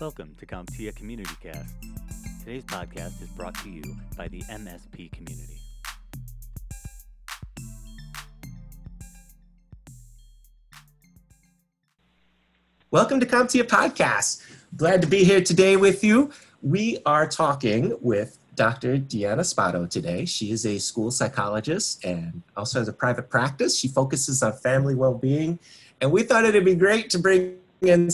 Welcome to CompTIA Community Cast. Today's podcast is brought to you by the MSP community. Welcome to CompTIA Podcast. Glad to be here today with you. We are talking with Dr. Deanna Spotto today. She is a school psychologist and also has a private practice. She focuses on family well-being, and we thought it'd be great to bring in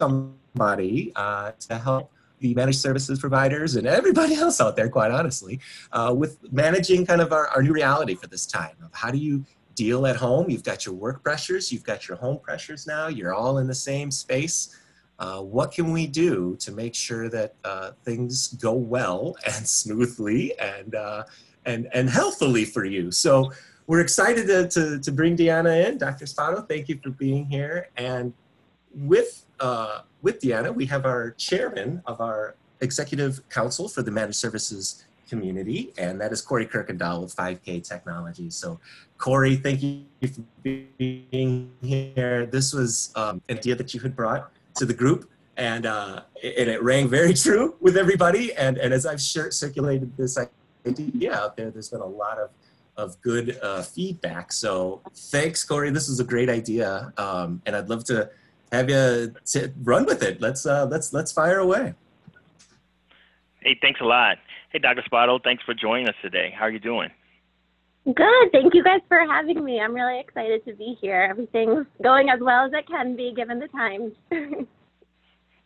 some somebody uh, to help the managed services providers and everybody else out there, quite honestly, uh, with managing kind of our, our new reality for this time of how do you deal at home? You've got your work pressures, you've got your home pressures now, you're all in the same space. Uh, what can we do to make sure that uh, things go well and smoothly and, uh, and, and healthily for you? So we're excited to, to, to bring Deanna in. Dr. Spotto, thank you for being here. And with uh, with Deanna, we have our chairman of our executive council for the managed services community, and that is Corey Kirkendall with 5K Technologies. So, Corey, thank you for being here. This was um, an idea that you had brought to the group, and, uh, and it rang very true with everybody. And, and as I've circulated this idea out there, there's been a lot of of good uh, feedback. So thanks, Corey. This is a great idea, um, and I'd love to have you t- run with it. Let's uh, let's let's fire away. Hey, thanks a lot. Hey, Dr. Spotto, thanks for joining us today. How are you doing? Good. Thank you guys for having me. I'm really excited to be here. Everything's going as well as it can be given the times.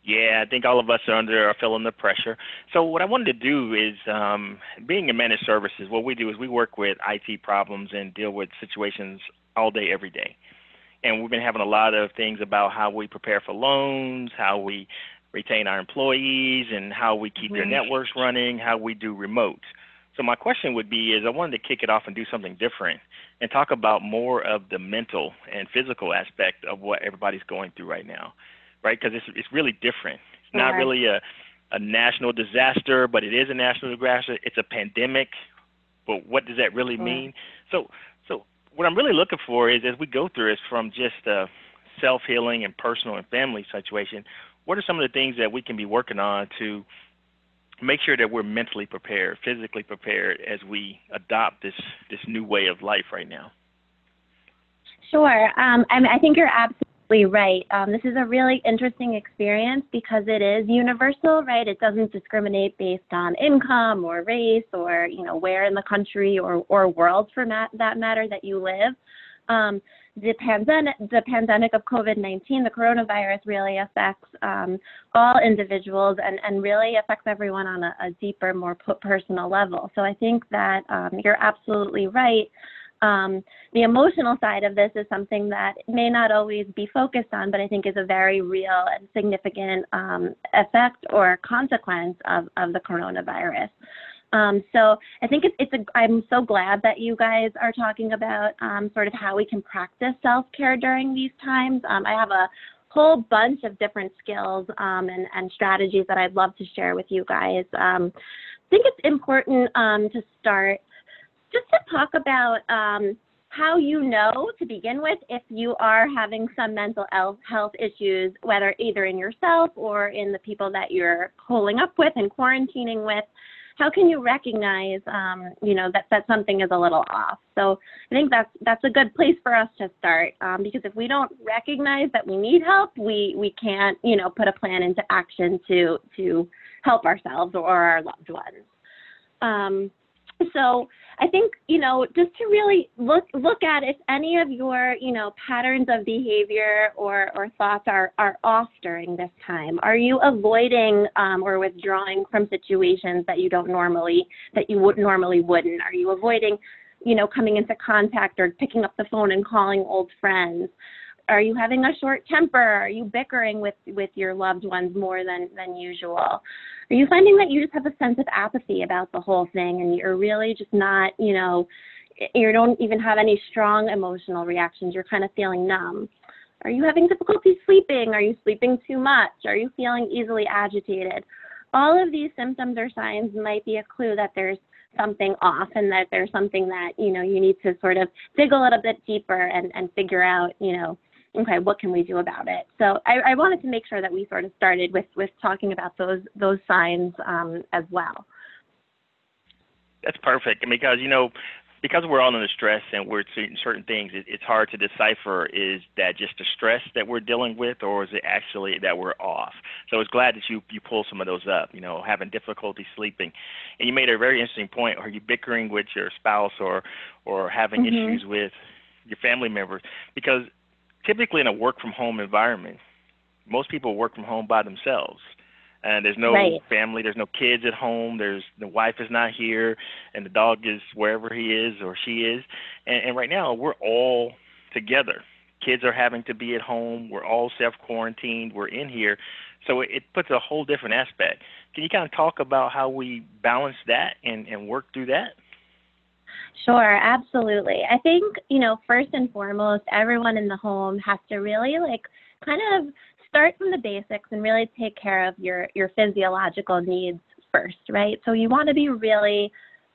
yeah, I think all of us are under are feeling the pressure. So what I wanted to do is, um, being in managed services, what we do is we work with IT problems and deal with situations all day, every day and we've been having a lot of things about how we prepare for loans, how we retain our employees, and how we keep their networks running, how we do remote. So my question would be is I wanted to kick it off and do something different and talk about more of the mental and physical aspect of what everybody's going through right now, right? Because it's it's really different. It's not really a a national disaster, but it is a national disaster. It's a pandemic, but what does that really mean? So what I'm really looking for is as we go through this from just a self healing and personal and family situation, what are some of the things that we can be working on to make sure that we're mentally prepared, physically prepared as we adopt this this new way of life right now? Sure. Um, I, mean, I think you're absolutely right. Um, this is a really interesting experience because it is universal, right? It doesn't discriminate based on income or race or you know where in the country or or world for that that matter that you live. Um, the pandemic, the pandemic of COVID-19, the coronavirus really affects um, all individuals and, and really affects everyone on a, a deeper, more personal level. So I think that um, you're absolutely right um, the emotional side of this is something that may not always be focused on, but I think is a very real and significant um, effect or consequence of, of the coronavirus. Um, so I think it's, it's a, I'm so glad that you guys are talking about um, sort of how we can practice self-care during these times. Um, I have a whole bunch of different skills um, and, and strategies that I'd love to share with you guys. Um, I think it's important um, to start just to talk about um, how you know to begin with if you are having some mental health issues, whether either in yourself or in the people that you're holding up with and quarantining with. How can you recognize, um, you know, that that something is a little off? So I think that's that's a good place for us to start um, because if we don't recognize that we need help, we we can't, you know, put a plan into action to to help ourselves or our loved ones. Um, so I think you know just to really look look at if any of your you know patterns of behavior or or thoughts are are off during this time. Are you avoiding um, or withdrawing from situations that you don't normally that you would normally wouldn't? Are you avoiding you know coming into contact or picking up the phone and calling old friends? Are you having a short temper? Are you bickering with with your loved ones more than than usual? Are you finding that you just have a sense of apathy about the whole thing and you're really just not, you know, you don't even have any strong emotional reactions? You're kind of feeling numb. Are you having difficulty sleeping? Are you sleeping too much? Are you feeling easily agitated? All of these symptoms or signs might be a clue that there's something off and that there's something that, you know, you need to sort of dig a little bit deeper and, and figure out, you know, okay, what can we do about it? So I, I wanted to make sure that we sort of started with with talking about those those signs um, as well. That's perfect because you know because we're all under stress and we're seeing certain things, it, it's hard to decipher is that just the stress that we're dealing with, or is it actually that we're off? So it's glad that you you pull some of those up. You know, having difficulty sleeping, and you made a very interesting point. Are you bickering with your spouse or or having mm-hmm. issues with your family members? Because typically in a work from home environment, most people work from home by themselves and there's no right. family, there's no kids at home, there's the wife is not here, and the dog is wherever he is or she is, and, and right now we're all together. Kids are having to be at home. We're all self quarantined. We're in here, so it, it puts a whole different aspect. Can you kind of talk about how we balance that and and work through that? Sure, absolutely. I think, you know, first and foremost, everyone in the home has to really like kind of start from the basics and really take care of your your physiological needs first, right? So you want to be really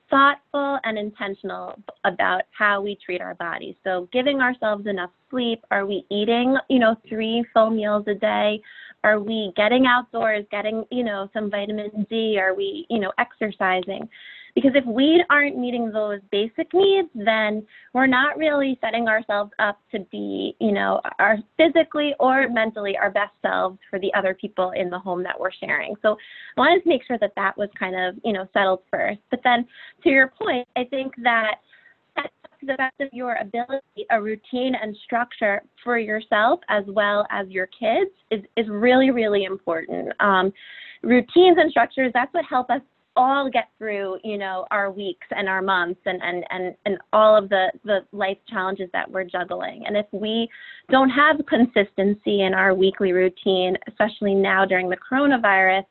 thoughtful and intentional about how we treat our bodies. So giving ourselves enough sleep, are we eating, you know, 3 full meals a day? Are we getting outdoors, getting, you know, some vitamin D? Are we, you know, exercising? Because if we aren't meeting those basic needs, then we're not really setting ourselves up to be, you know, our physically or mentally our best selves for the other people in the home that we're sharing. So I wanted to make sure that that was kind of, you know, settled first. But then to your point, I think that to the best of your ability, a routine and structure for yourself as well as your kids is, is really, really important. Um, routines and structures, that's what help us all get through you know our weeks and our months and and and, and all of the the life challenges that we're juggling and if we don't have consistency in our weekly routine especially now during the coronavirus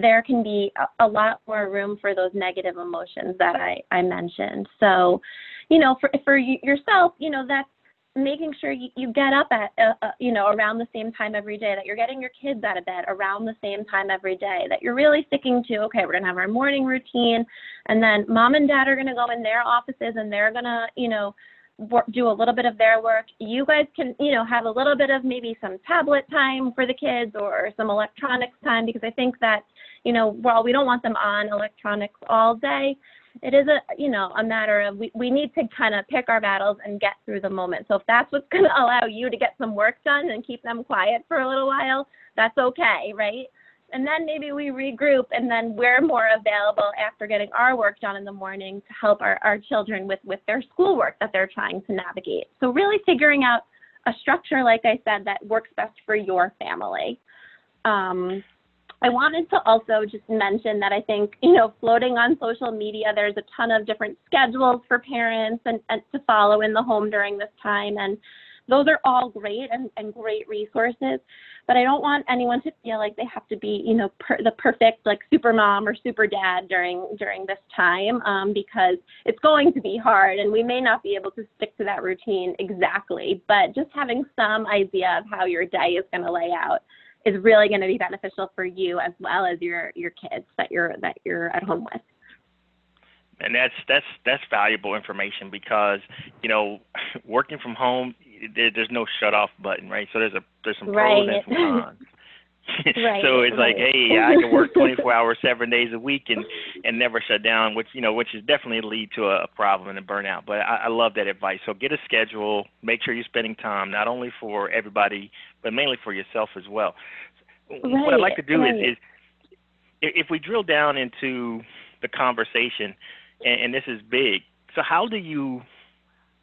there can be a, lot more room for those negative emotions that I, I mentioned. So, you know, for for yourself, you know, that's making sure you, you get up at uh, uh, you know around the same time every day that you're getting your kids out of bed around the same time every day that you're really sticking to okay we're going to have our morning routine and then mom and dad are going to go in their offices and they're going to you know work, do a little bit of their work. You guys can you know have a little bit of maybe some tablet time for the kids or some electronics time because i think that you know while we don't want them on electronics all day it is a you know a matter of we, we need to kind of pick our battles and get through the moment. So if that's what's going to allow you to get some work done and keep them quiet for a little while that's okay right? And then maybe we regroup and then we're more available after getting our work done in the morning to help our, our children with with their schoolwork that they're trying to navigate. So really figuring out a structure like i said that works best for your family. Um, I wanted to also just mention that I think, you know, floating on social media, there's a ton of different schedules for parents and, and to follow in the home during this time. And those are all great and, and great resources. But I don't want anyone to feel like they have to be, you know, per, the perfect like super mom or super dad during during this time um, because it's going to be hard and we may not be able to stick to that routine exactly. But just having some idea of how your day is going to lay out is really going to be beneficial for you as well as your your kids that you're that you're at home with. And that's that's that's valuable information because you know working from home there, there's no shut off button right? So there's a there's some pros right. and some cons. Right, so it's right. like hey i can work 24 hours seven days a week and and never shut down which you know which is definitely lead to a, a problem and a burnout. But I, I love that advice. So get a schedule. Make sure you're spending time not only for everybody but mainly for yourself as well right, what i'd like to do right. is, is if we drill down into the conversation and, and this is big so how do you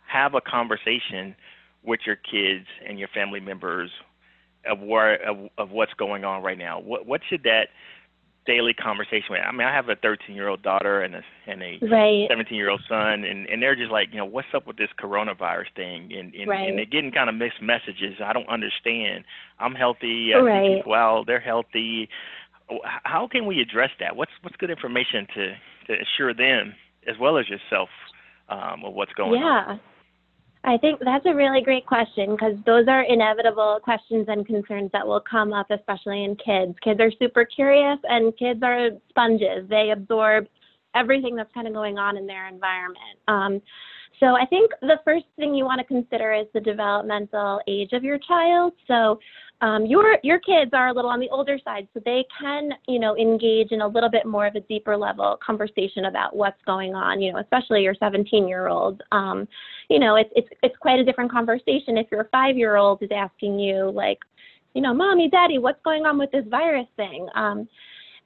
have a conversation with your kids and your family members of where of, of what's going on right now. What what should that daily conversation? with. I mean, I have a 13 year old daughter and a and a right. 17 year old son, and and they're just like, you know, what's up with this coronavirus thing? And and, Right. and they're getting kind of mixed messages. I don't understand. I'm healthy. I Right. out. They're healthy. How can we address that? What's what's good information to to assure them as well as yourself um, of what's going on? yeah. I think that's a really great question because those are inevitable questions and concerns that will come up, especially in kids. Kids are super curious and kids are sponges. They absorb everything that's kind of going on in their environment. Um, So I think the first thing you want to consider is the developmental age of your child. So um, your your kids are a little on the older side, so they can you know engage in a little bit more of a deeper level conversation about what's going on. You know, especially your 17 year old. Um, you know, it's it's it's quite a different conversation if your five year old is asking you like, you know, mommy, daddy, what's going on with this virus thing? Um,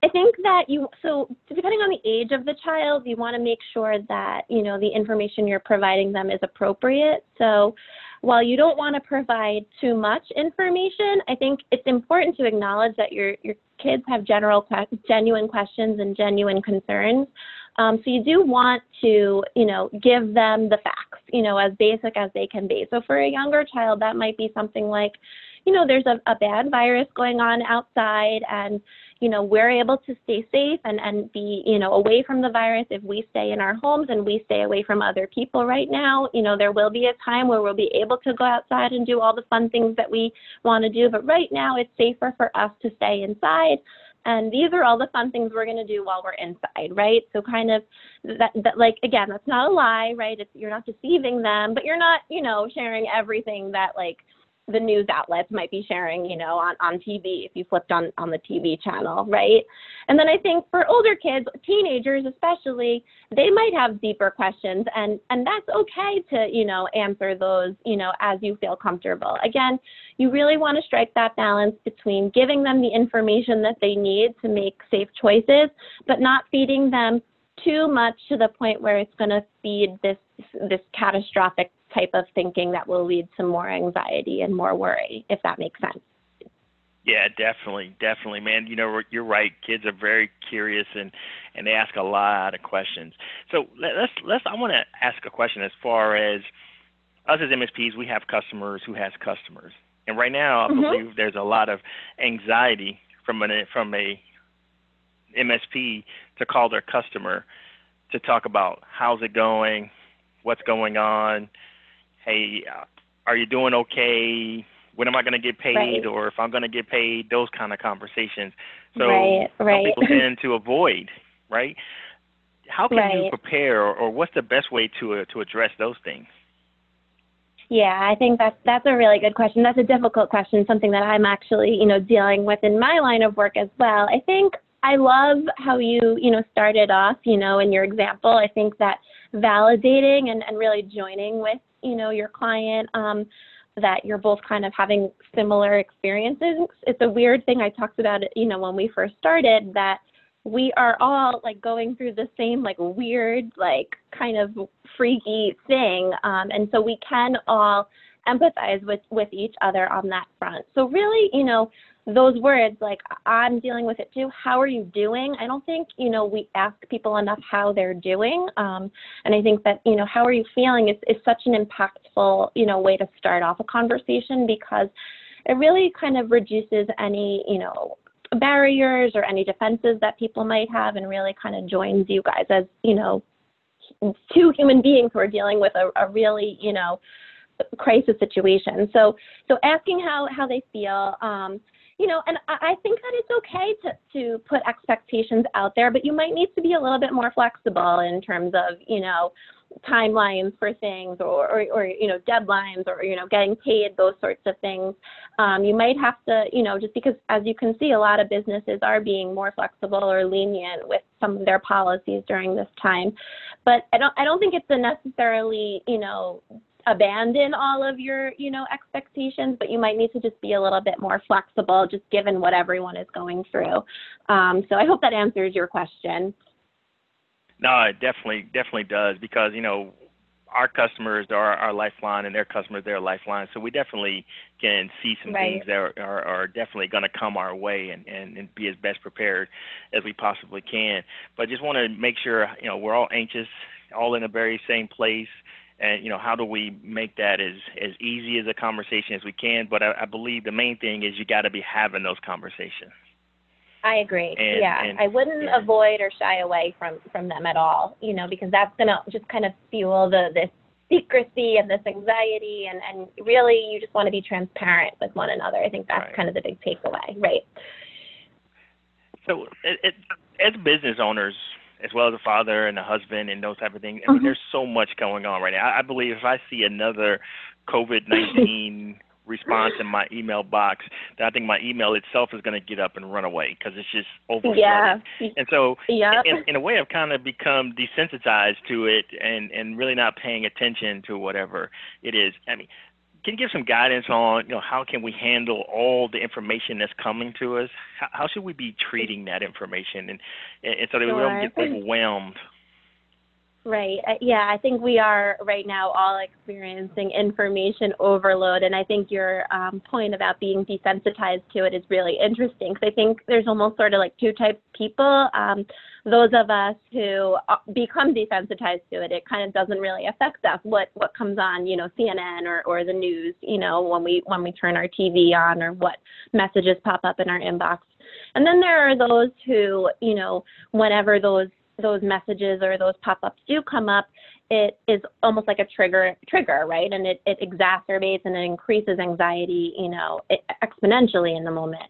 I think that you, so depending on the age of the child, you want to make sure that, you know, the information you're providing them is appropriate. So while you don't want to provide too much information, I think it's important to acknowledge that your, your kids have general, genuine questions and genuine concerns. Um, so you do want to, you know, give them the facts, you know, as basic as they can be. So for a younger child, that might be something like, you know, there's a, a bad virus going on outside and, you know, we're able to stay safe and, and be, you know, away from the virus if we stay in our homes and we stay away from other people right now. You know, there will be a time where we'll be able to go outside and do all the fun things that we want to do. But right now, it's safer for us to stay inside. And these are all the fun things we're going to do while we're inside, right? So kind of that, that like again, that's not a lie, right? It's, you're not deceiving them, but you're not, you know, sharing everything that like the news outlets might be sharing, you know, on, on TV if you flipped on, on the TV channel, right? And then I think for older kids, teenagers especially, they might have deeper questions and, and that's okay to, you know, answer those, you know, as you feel comfortable. Again, you really want to strike that balance between giving them the information that they need to make safe choices, but not feeding them too much to the point where it's going to feed this this catastrophic type of thinking that will lead to more anxiety and more worry, if that makes sense. Yeah, definitely, definitely, man. You know, you're right. Kids are very curious and and they ask a lot of questions. So let's let's. I want to ask a question as far as us as MSPs. We have customers who has customers, and right now I mm-hmm. believe there's a lot of anxiety from an from a MSP to call their customer to talk about how's it going, what's going on, hey, uh, are you doing okay? When am I going to get paid? Right. Or if I'm going to get paid, those kind of conversations. So right, right. people tend to avoid, right? How can you prepare, or, or what's the best way to uh, to address those things? Yeah, I think that's that's a really good question. That's a difficult question, something that I'm actually, you know, dealing with in my line of work as well. I think I love how you, you know, started off, you know, in your example. I think that validating and, and really joining with you know your client um, that you're both kind of having similar experiences. It's a weird thing. I talked about it, you know, when we first started that we are all like going through the same like weird, like kind of freaky thing. Um, and so we can all empathize with with each other on that front. So really, you know, those words like i'm dealing with it too. How are you doing? I don't think you know we ask people enough how they're doing um, and i think that you know how are you feeling is, is such an impactful you know way to start off a conversation because it really kind of reduces any you know barriers or any defenses that people might have and really kind of joins you guys as you know two human beings who are dealing with a, a really you know crisis situation. So so asking how how they feel um, you know, and I think that it's okay to, to put expectations out there, but you might need to be a little bit more flexible in terms of, you know, timelines for things or, or, or, you know deadlines or you know getting paid those sorts of things. Um, you might have to you know just because as you can see a lot of businesses are being more flexible or lenient with some of their policies during this time. But i don't i don't think it's a necessarily you know abandon all of your, you know, expectations, but you might need to just be a little bit more flexible, just given what everyone is going through. Um, so I hope that answers your question. No, it definitely definitely does because you know our customers are our lifeline and their customers their lifeline. So we definitely can see some right. things that are, are, are definitely going to come our way and, and, and be as best prepared as we possibly can. But just want to make sure you know we're all anxious, all in the very same place and you know how do we make that as as easy as a conversation as we can? But i, I believe the main thing is you got to be having those conversations. I agree. And, yeah. and, i wouldn't yeah. avoid or shy away from from them at all you know because that's going to just kind of fuel the this secrecy and this anxiety. And and really you just want to be transparent with one another. I think that's right. kind of the big takeaway. Right. So it, it, as business owners as well as a father and a husband and those type of things. I mean, mm-hmm. there's so much going on right now. I, I believe if I see another COVID nineteen response in my email box, that I think my email itself is going to get up and run away because it's just overflowing. Yeah. And so, yeah. in, in a way, I've kind of become desensitized to it and and really not paying attention to whatever it is. I mean, can you give some guidance on you know how can we handle all the information that's coming to us? How, how should we be treating that information and and so that sure. we don't get overwhelmed? Right. Uh, yeah, I think we are right now all experiencing information overload. And I think your um, point about being desensitized to it is really interesting because I think there's almost sort of like two types of people. Um, those of us who uh, become desensitized to it, it kind of doesn't really affect us what, what comes on, you know, CNN or, or the news, you know, when we, when we turn our TV on or what messages pop up in our inbox. And then there are those who, you know, whenever those those messages or those pop-ups do come up, it is almost like a trigger trigger, right? And it, it exacerbates and it increases anxiety, you know, exponentially in the moment.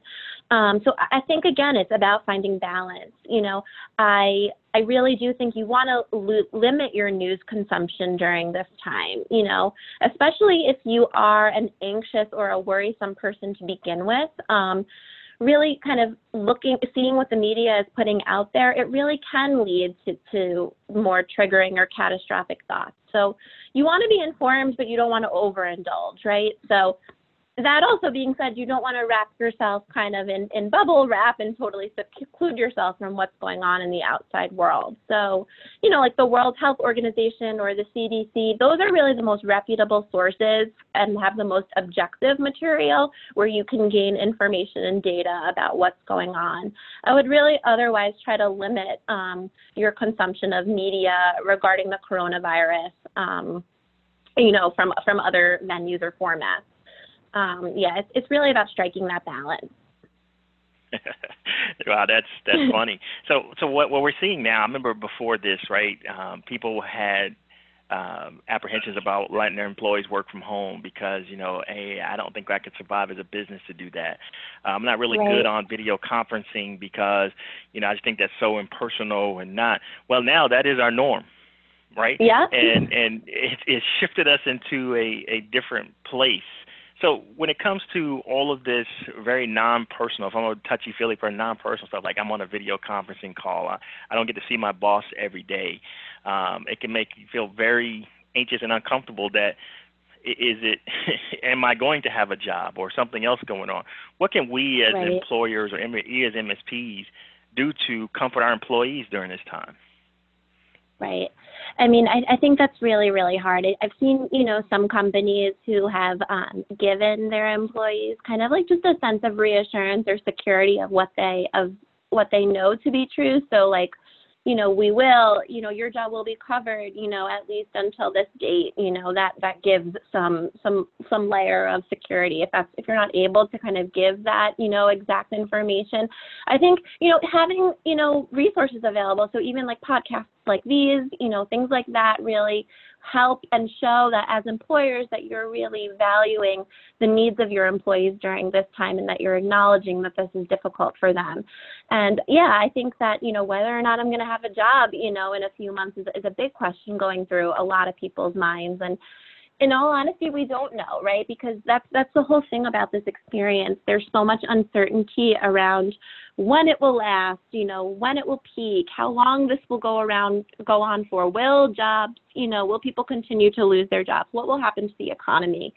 Um, so I think again, it's about finding balance. You know, I I really do think you want to limit your news consumption during this time. You know, especially if you are an anxious or a worrisome person to begin with. Um, really kind of looking, seeing what the media is putting out there, it really can lead to, to more triggering or catastrophic thoughts. So you want to be informed, but you don't want to overindulge, right? So that also being said, you don't want to wrap yourself kind of in, in bubble wrap and totally seclude yourself from what's going on in the outside world. So, you know, like the World Health Organization or the CDC, those are really the most reputable sources and have the most objective material where you can gain information and data about what's going on. I would really otherwise try to limit um, your consumption of media regarding the coronavirus. Um, you know, from from other venues or formats um, yeah, it's, it's really about striking that balance. wow, that's that's funny. So so what what we're seeing now, I remember before this, right? Um, people had um, apprehensions about letting their employees work from home because you know, hey, I don't think I could survive as a business to do that. Uh, I'm not really right. good on video conferencing because you know I just think that's so impersonal and not. Well, now that is our norm, right? Yeah. And and it, it shifted us into a a different place so when it comes to all of this very non-personal, if I'm a touchy-feely for non-personal stuff, like I'm on a video conferencing call, I, I don't get to see my boss every day. Um, it can make you feel very anxious and uncomfortable. That is it? am I going to have a job or something else going on? What can we as right. employers or we as MSPs do to comfort our employees during this time? Right. I mean, I, I think that's really, really hard. I, I've seen, you know, some companies who have um, given their employees kind of like just a sense of reassurance or security of what they of what they know to be true. So like you know, we will, you know, your job will be covered, you know, at least until this date, you know, that that gives some some some layer of security. If that's if you're not able to kind of give that, you know, exact information, I think, you know, having, you know, resources available. So even like podcasts like these, you know, things like that really help and show that as employers that you're really valuing the needs of your employees during this time and that you're acknowledging that this is difficult for them. And yeah, I think that, you know, whether or not I'm going to have a job, you know, in a few months is, is a big question going through a lot of people's minds. And in all honesty, we don't know, right? Because that's that's the whole thing about this experience. There's so much uncertainty around when it will last, you know, when it will peak, how long this will go around go on for. Will jobs, you know, will people continue to lose their jobs? What will happen to the economy?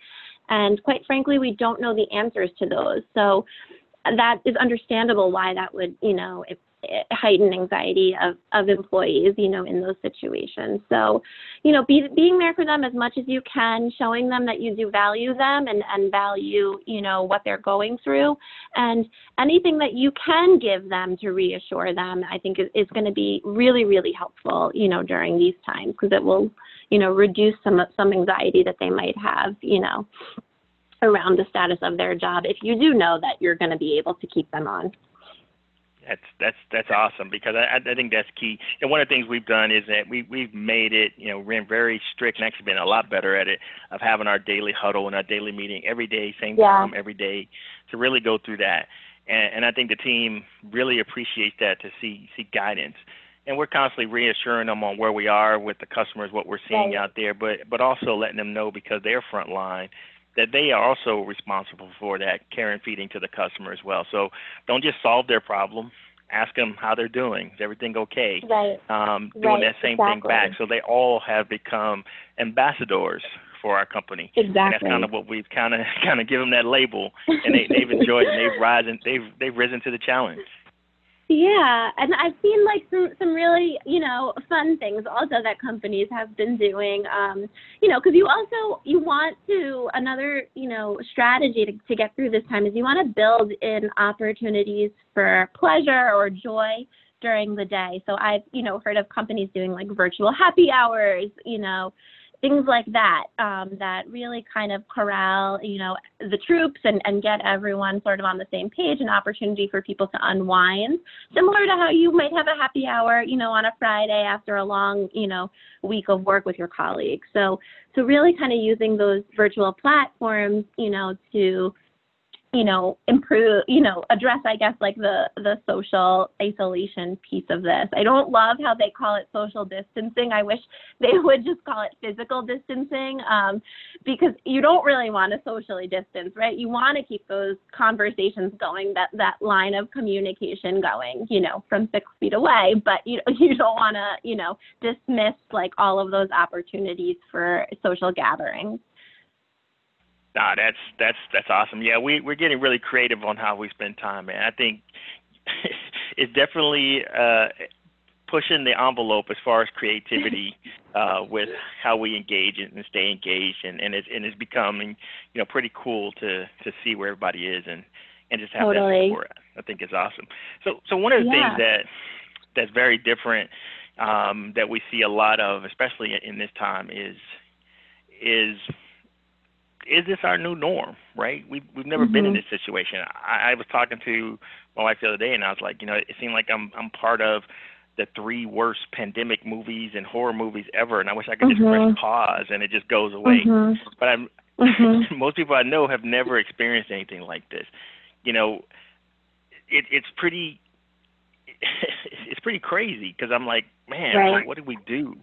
And quite frankly, we don't know the answers to those. So that is understandable why that would, you know, heightened anxiety of, of employees, you know, in those situations. So, you know, be, being there for them as much as you can, showing them that you do value them and, and value, you know, what they're going through. And anything that you can give them to reassure them, I think is, is going to be really, really helpful, you know, during these times because it will, you know, reduce some, some anxiety that they might have, you know, around the status of their job if you do know that you're going to be able to keep them on. That's that's that's awesome because I, I think that's key. And one of the things we've done is that we we've made it, you know, been very strict and actually been a lot better at it of having our daily huddle and our daily meeting every day, same yeah. time every day, to really go through that. And, and I think the team really appreciates that to see see guidance. and we're constantly reassuring them on where we are with the customers, what we're seeing Right. out there, but but also letting them know because they're frontline that they are also responsible for that care and feeding to the customer as well. So don't just solve their problem. Ask them how they're doing. Is everything okay? Right. Um, doing Right, that same thing back. So they all have become ambassadors for our company. And that's kind of what we've kind of kind of given them that label, and they, they've enjoyed it. and They've risen. They've they've risen to the challenge. Yeah, and I've seen like some some really you know fun things also that companies have been doing. Um, you know, because you also you want to another you know strategy to to get through this time is you want to build in opportunities for pleasure or joy during the day. So I've you know heard of companies doing like virtual happy hours. You know. Things like that um, that really kind of corral, you know, the troops and, and get everyone sort of on the same page. An opportunity for people to unwind similar to how you might have a happy hour, you know, on a Friday after a long, you know, week of work with your colleagues. So, so really kind of using those virtual platforms, you know, to, you know, improve, you know, address, I guess, like the the social isolation piece of this. I don't love how they call it social distancing. I wish they would just call it physical distancing, um, because you don't really want to socially distance, right? You want to keep those conversations going, that that line of communication going, you know, from six feet away. But you you don't want to, you know, dismiss like all of those opportunities for social gatherings. Nah, that's that's that's awesome. Yeah, we we're getting really creative on how we spend time, man. I think it's definitely uh, pushing the envelope as far as creativity uh, with how we engage and stay engaged, and and it's and it's becoming you know pretty cool to to see where everybody is and and just have Totally. that support. I think it's awesome. So so one of the Yeah. things that that's very different um, that we see a lot of, especially in this time, is is is this our new norm, right? We've we've never been in Mhm. this situation. I, I was talking to my wife the other day, and I was like, you know, it seemed like I'm I'm part of the three worst pandemic movies and horror movies ever, and I wish I could just Mhm. press pause and it just goes away. Mhm. But I'm Mhm. most people I know have never experienced anything like this. You know, it, it's pretty it's pretty crazy because I'm like, man, Right. like, what did we do?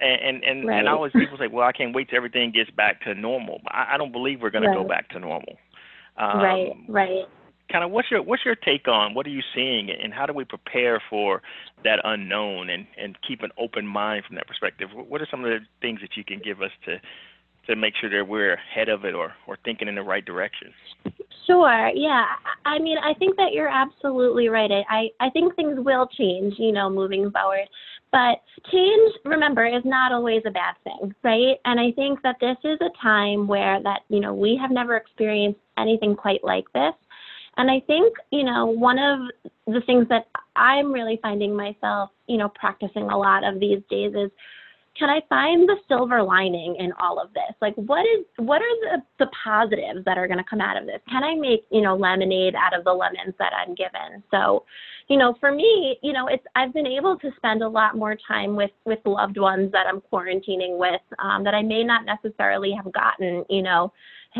And and and, Right. and always people say, well, I can't wait till everything gets back to normal. But I, I don't believe we're going to go back to normal. Um, right. Right. Kind of, what's your what's your take on what are you seeing, and how do we prepare for that unknown and and keep an open mind from that perspective? What are some of the things that you can give us to to make sure that we're ahead of it or or thinking in the right direction? Sure. Yeah. I I mean, I think that you're absolutely right. I, I, I think things will change, you know, moving forward. But change, remember, is not always a bad thing, right? And I think that this is a time where that, you know, we have never experienced anything quite like this. And I think, you know, one of the things that I'm really finding myself, you know, practicing a lot of these days is can I find the silver lining in all of this? Like what is what are the, the positives that are gonna come out of this? Can I make, you know, lemonade out of the lemons that I'm given? So, you know, for me, you know, it's I've been able to spend a lot more time with with loved ones that I'm quarantining with, um, that I may not necessarily have gotten, you know,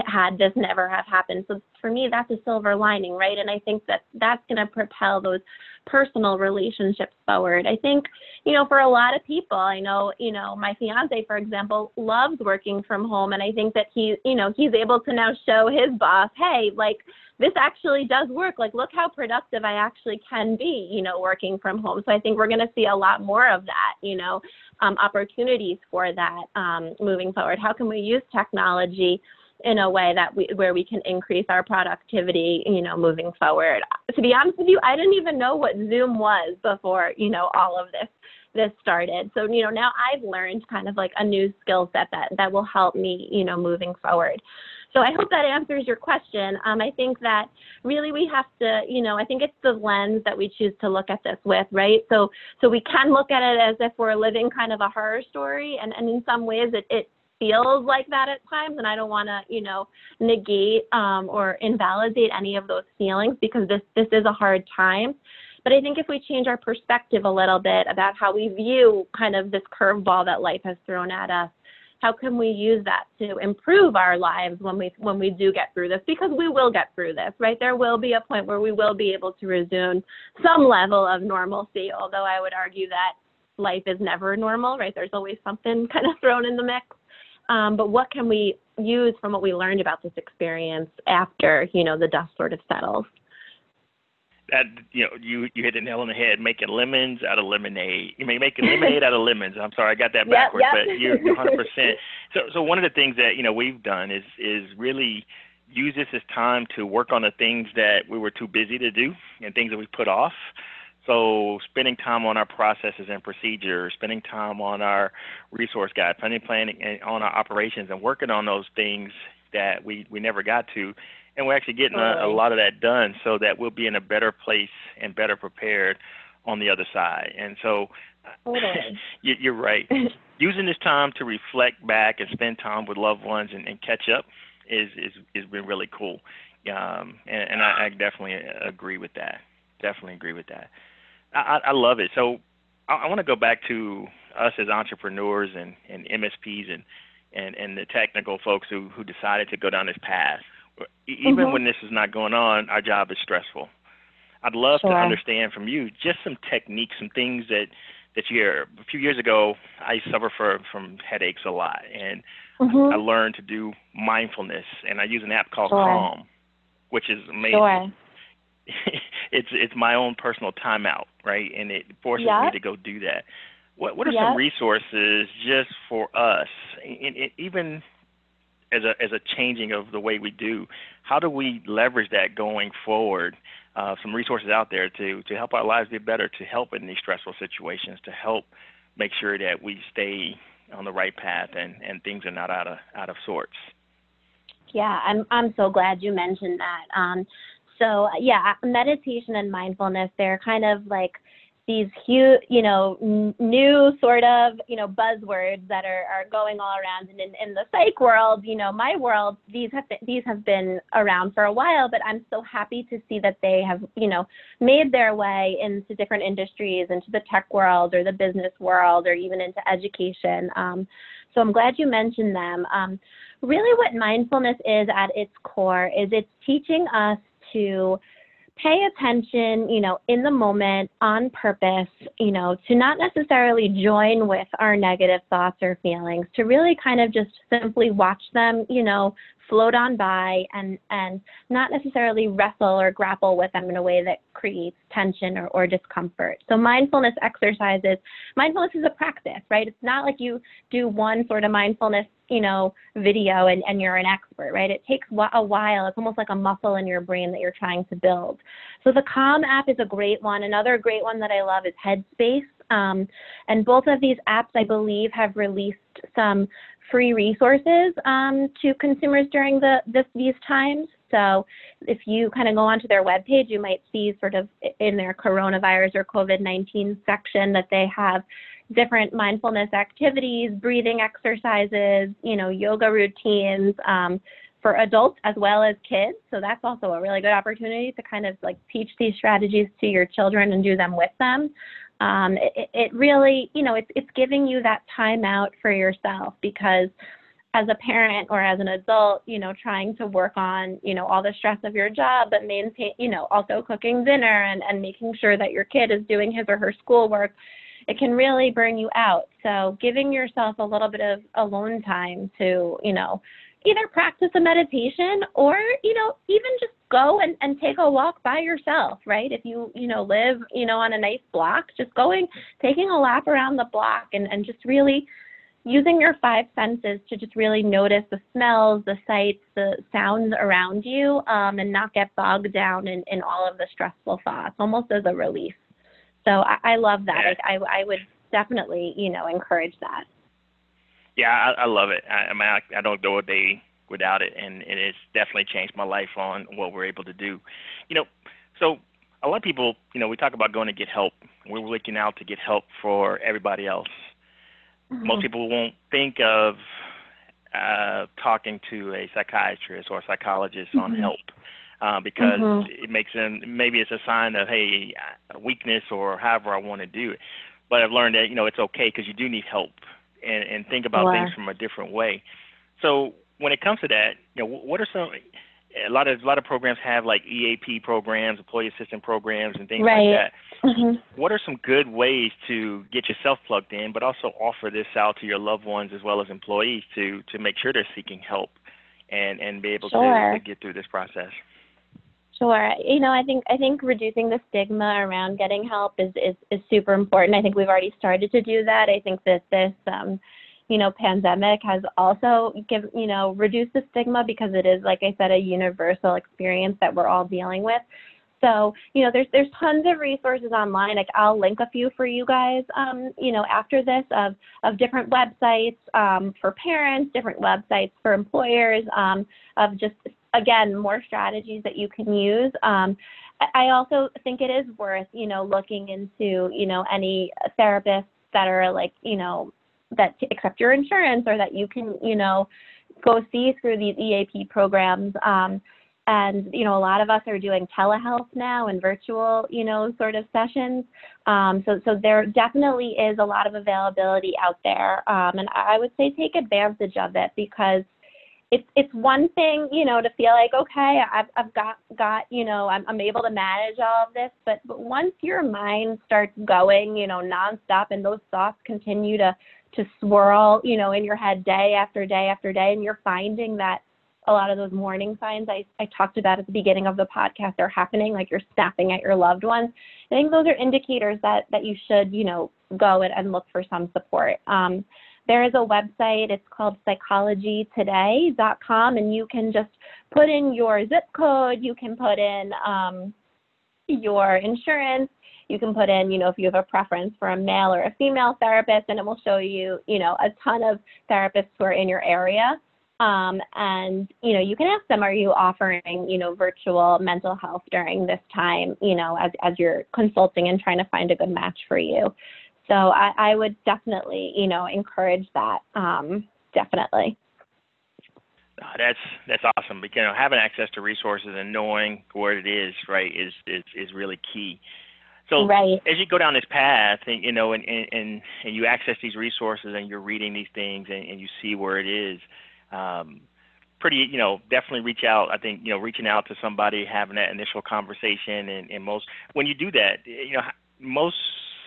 had this never have happened. So for me, that's a silver lining, right? And I think that that's going to propel those personal relationships forward. I think, you know, for a lot of people, I know, you know, my fiance, for example, loves working from home. And I think that he, you know, he's able to now show his boss, hey, like, this actually does work. Like, look how productive I actually can be, you know, working from home. So I think we're going to see a lot more of that, you know, um, opportunities for that um, moving forward. How can we use technology in a way that we where we can increase our productivity, you know, moving forward. To be honest with you, I didn't even know what Zoom was before, you know, all of this this started. So, you know, now I've learned kind of like a new skill set that that will help me, you know, moving forward. So I hope that answers your question. Um, I think that really we have to, you know, I think it's the lens that we choose to look at this with, right? So so we can look at it as if we're living kind of a horror story, and and in some ways it it feels like that at times and i don't want to you know negate um, or invalidate any of those feelings because this this is a hard time. But i think if we change our perspective a little bit about how we view kind of this curveball that life has thrown at us how can we use that to improve our lives when we when we do get through this? Because we will get through this right? There will be a point where we will be able to resume some level of normalcy although i would argue that life is never normal right? There's always something kind of thrown in the mix um, but what can we use from what we learned about this experience after you know the dust sort of settles? That you know you you hit the nail on the head. Making lemons out of lemonade. You may make lemonade out of lemons. I'm sorry i got that backwards yep, yep. but you're 100 percent. So so one of the things that you know we've done is is really use this as time to work on the things that we were too busy to do and things that we put off so spending time on our processes and procedures, spending time on our resource guide, planning, planning on our operations, and working on those things that we we never got to, and we're actually getting a, a lot of that done, so that we'll be in a better place and better prepared on the other side. And so, totally. you're right. Using this time to reflect back and spend time with loved ones and, and catch up is is is been really cool. Um, and, and I, I definitely agree with that. Definitely agree with that. I, I love it. So I, I want to go back to us as entrepreneurs and, and MSPs and, and, and the technical folks who, who decided to go down this path. Even Mhm. when this is not going on, our job is stressful. I'd love to understand from you just some techniques, some things that that you hear. A few years ago, I suffer for, from headaches a lot, and Mhm. I learned to do mindfulness, and I use an app called Sure. Calm, which is amazing Sure. it's it's my own personal timeout, right? And it forces me to go do that. What what are Yeah. some resources just for us, and, and even as a as a changing of the way we do? How do we leverage that going forward? Uh, some resources out there to to help our lives be better, to help in these stressful situations, to help make sure that we stay on the right path and and things are not out of out of sorts. Yeah, I'm I'm so glad you mentioned that. Um, so yeah, meditation and mindfulness, they're kind of like these huge, you know, n- new sort of, you know, buzzwords that are, are going all around. And in, in the psych world, you know, my world, these have been, these have been around for a while, but I'm so happy to see that they have, you know, made their way into different industries, into the tech world or the business world, or even into education. Um, so I'm glad you mentioned them. Um, really, what mindfulness is at its core is it's teaching us to pay attention, you know, in the moment on purpose, you know, to not necessarily join with our negative thoughts or feelings, to really kind of just simply watch them, you know, float on by and and not necessarily wrestle or grapple with them in a way that creates tension or, or discomfort. So mindfulness exercises, mindfulness is a practice, right? It's not like you do one sort of mindfulness you know, video and, and you're an expert, right? It takes a while. It's almost like a muscle in your brain that you're trying to build. So the Calm app is a great one. Another great one that I love is Headspace. Um, and both of these apps, I believe, have released some free resources um, to consumers during the this, these times. So if you kind of go onto their webpage, you might see sort of in their coronavirus or COVID-19 section that they have different mindfulness activities, breathing exercises, you know, yoga routines um, for adults as well as kids. So that's also a really good opportunity to kind of like teach these strategies to your children and do them with them. Um, it, it really, you know, it's it's giving you that time out for yourself because as a parent or as an adult, you know, trying to work on, you know, all the stress of your job, but maintain, you know, also cooking dinner and, and making sure that your kid is doing his or her schoolwork it can really burn you out. So giving yourself a little bit of alone time to, you know, either practice a meditation or, you know, even just go and, and take a walk by yourself, right? If you, you know, live, you know, on a nice block, just going, taking a lap around the block and, and just really using your five senses to just really notice the smells, the sights, the sounds around you, um, and not get bogged down in, in all of the stressful thoughts, almost as a relief. So I, I love that. Yeah. I, I, I would definitely, you know, encourage that. Yeah, I, I love it. I, I mean, I, I don't go a day without it, and it has definitely changed my life on what we're able to do. You know, so a lot of people, you know, we talk about going to get help. We're looking out to get help for everybody else. Most people won't think of uh, talking to a psychiatrist or a psychologist on Mhm. help uh, because Mhm. it makes them maybe it's a sign of hey a weakness or however I want to do it. But I've learned that you know it's okay because you do need help and, and think about Sure. things from a different way. So when it comes to that, you know, what are some a lot of a lot of programs have like EAP programs, employee assistance programs, and things Right. like that. Mhm. What are some good ways to get yourself plugged in, but also offer this out to your loved ones as well as employees to to make sure they're seeking help and and be able to, to get through this process? Sure. You know, I think I think reducing the stigma around getting help is is, is super important. I think we've already started to do that. I think that this um, you know, pandemic has also give you know, reduced the stigma because it is, like I said, a universal experience that we're all dealing with. So, you know, there's there's tons of resources online. Like I'll link a few for you guys, um, you know, after this of of different websites um, for parents, different websites for employers, um, of just again more strategies that you can use. Um, I also think it is worth, you know, looking into, you know, any therapists that are like, you know, that accept your insurance or that you can, you know, go see through these EAP programs. Um, and you know, a lot of us are doing telehealth now and virtual, you know, sort of sessions. Um, so, so there definitely is a lot of availability out there, um, and I would say take advantage of it because it's it's one thing, you know, to feel like okay, I've I've got got you know, I'm I'm able to manage all of this, but but once your mind starts going, you know, nonstop, and those thoughts continue to to swirl, you know, in your head day after day after day, and you're finding that a lot of those warning signs I, I talked about at the beginning of the podcast are happening, like you're snapping at your loved ones. I think those are indicators that that you should, you know, go and, and look for some support. Um, there is a website, it's called psychologytoday.com, and you can just put in your zip code, you can put in um, your insurance, you can put in, you know, if you have a preference for a male or a female therapist, and it will show you, you know, a ton of therapists who are in your area. Um, and you know, you can ask them, are you offering, you know, virtual mental health during this time, you know, as as you're consulting and trying to find a good match for you. So I, I would definitely, you know, encourage that. Um, definitely. Uh, that's that's awesome. Because, you know, having access to resources and knowing where it is, right, is is is really key. So right. as you go down this path, and you know, and and and, and you access these resources, and you're reading these things, and, and you see where it is. Um, pretty, you know, definitely reach out. I think, you know, reaching out to somebody, having that initial conversation, and, and most when you do that, you know, most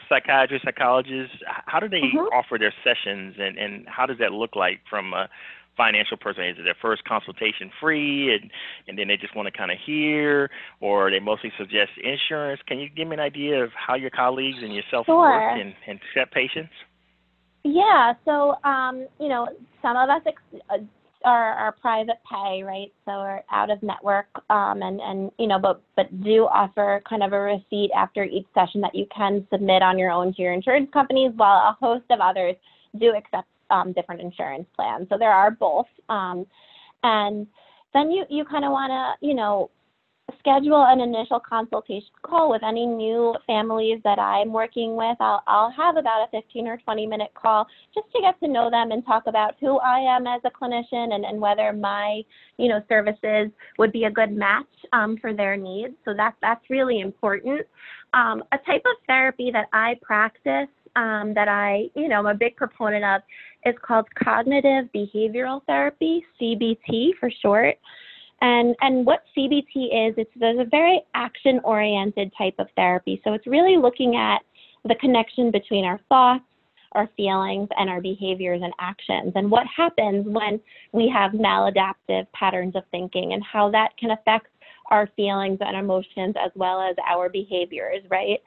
psychiatrists, psychologists, how do they Mhm. offer their sessions, and and how does that look like from a financial person? Is it their first consultation free, and and then they just want to kind of hear, or they mostly suggest insurance? Can you give me an idea of how your colleagues and yourself Sure. work and and accept patients? Yeah. So, um, you know, some of us ex- uh, are, are private pay, right? So we're out of network, um, and and you know, but but do offer kind of a receipt after each session that you can submit on your own to your insurance companies, while a host of others do accept um, different insurance plans. So there are both, um, and then you you kind of want to you know schedule an initial consultation call with any new families that I'm working with. I'll, I'll have about a 15 or 20 minute call just to get to know them and talk about who I am as a clinician and, and whether my, you know, services would be a good match um, for their needs. So that, that's really important. Um, a type of therapy that I practice um, that I, you know, I'm a big proponent of is called cognitive behavioral therapy, CBT for short. And and what CBT is, it's a very action oriented type of therapy. So it's really looking at the connection between our thoughts, our feelings, and our behaviors and actions, and what happens when we have maladaptive patterns of thinking, and how that can affect our feelings and emotions as well as our behaviors, right?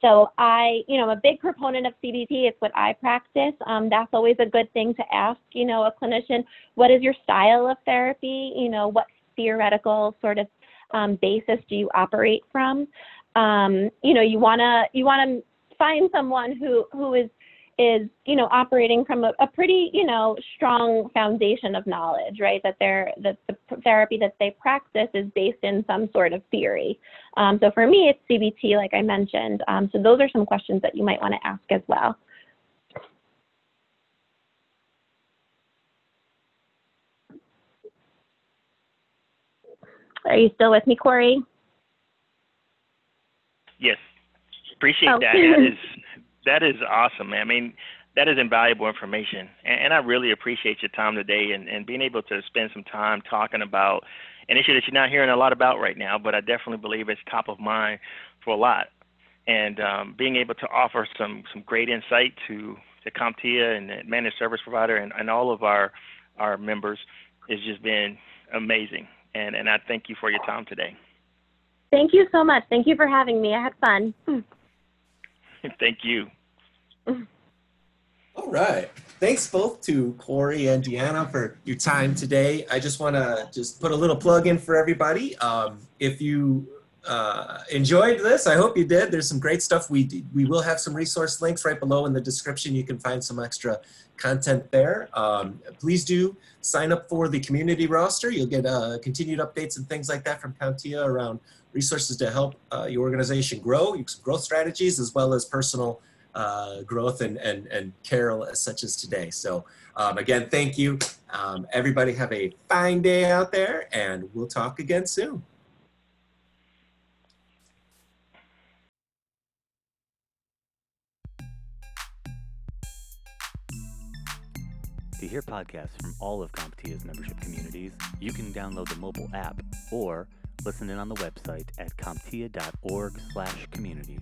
So I, you know, I'm a big proponent of CBT. It's what I practice. Um, that's always a good thing to ask, you know, a clinician, what is your style of therapy? You know, what theoretical sort of um, basis do you operate from? Um, you know, you wanna you wanna find someone who who is is you know operating from a, a pretty you know strong foundation of knowledge, right? That they're that the therapy that they practice is based in some sort of theory. Um, so for me, it's CBT, like I mentioned. Um, so those are some questions that you might want to ask as well. Are you still with me, Corey? Yes, appreciate Oh. that. That is that is awesome. man. I mean, that is invaluable information. And, and I really appreciate your time today and, and being able to spend some time talking about an issue that you're not hearing a lot about right now, but I definitely believe it's top of mind for a lot. And um, being able to offer some some great insight to to CompTIA and the managed service provider and, and all of our our members has just been amazing. And and I thank you for your time today. Thank you so much. Thank you for having me. I had fun. thank you. All right. Thanks both to Corey and Deanna for your time today. I just want to just put a little plug in for everybody. Um, if you uh, enjoyed this, I hope you did. There's some great stuff. We we will have some resource links right below in the description. You can find some extra content there. Um, please do sign up for the community roster. You'll get uh, continued updates and things like that from CompTIA around resources to help uh, your organization grow, some growth strategies, as well as personal uh, growth and, and, and Carol as such as today. So um, again, thank you. Um, everybody have a fine day out there and we'll talk again soon. To hear podcasts from all of CompTIA's membership communities, you can download the mobile app or listen in on the website at comptia.org/communities.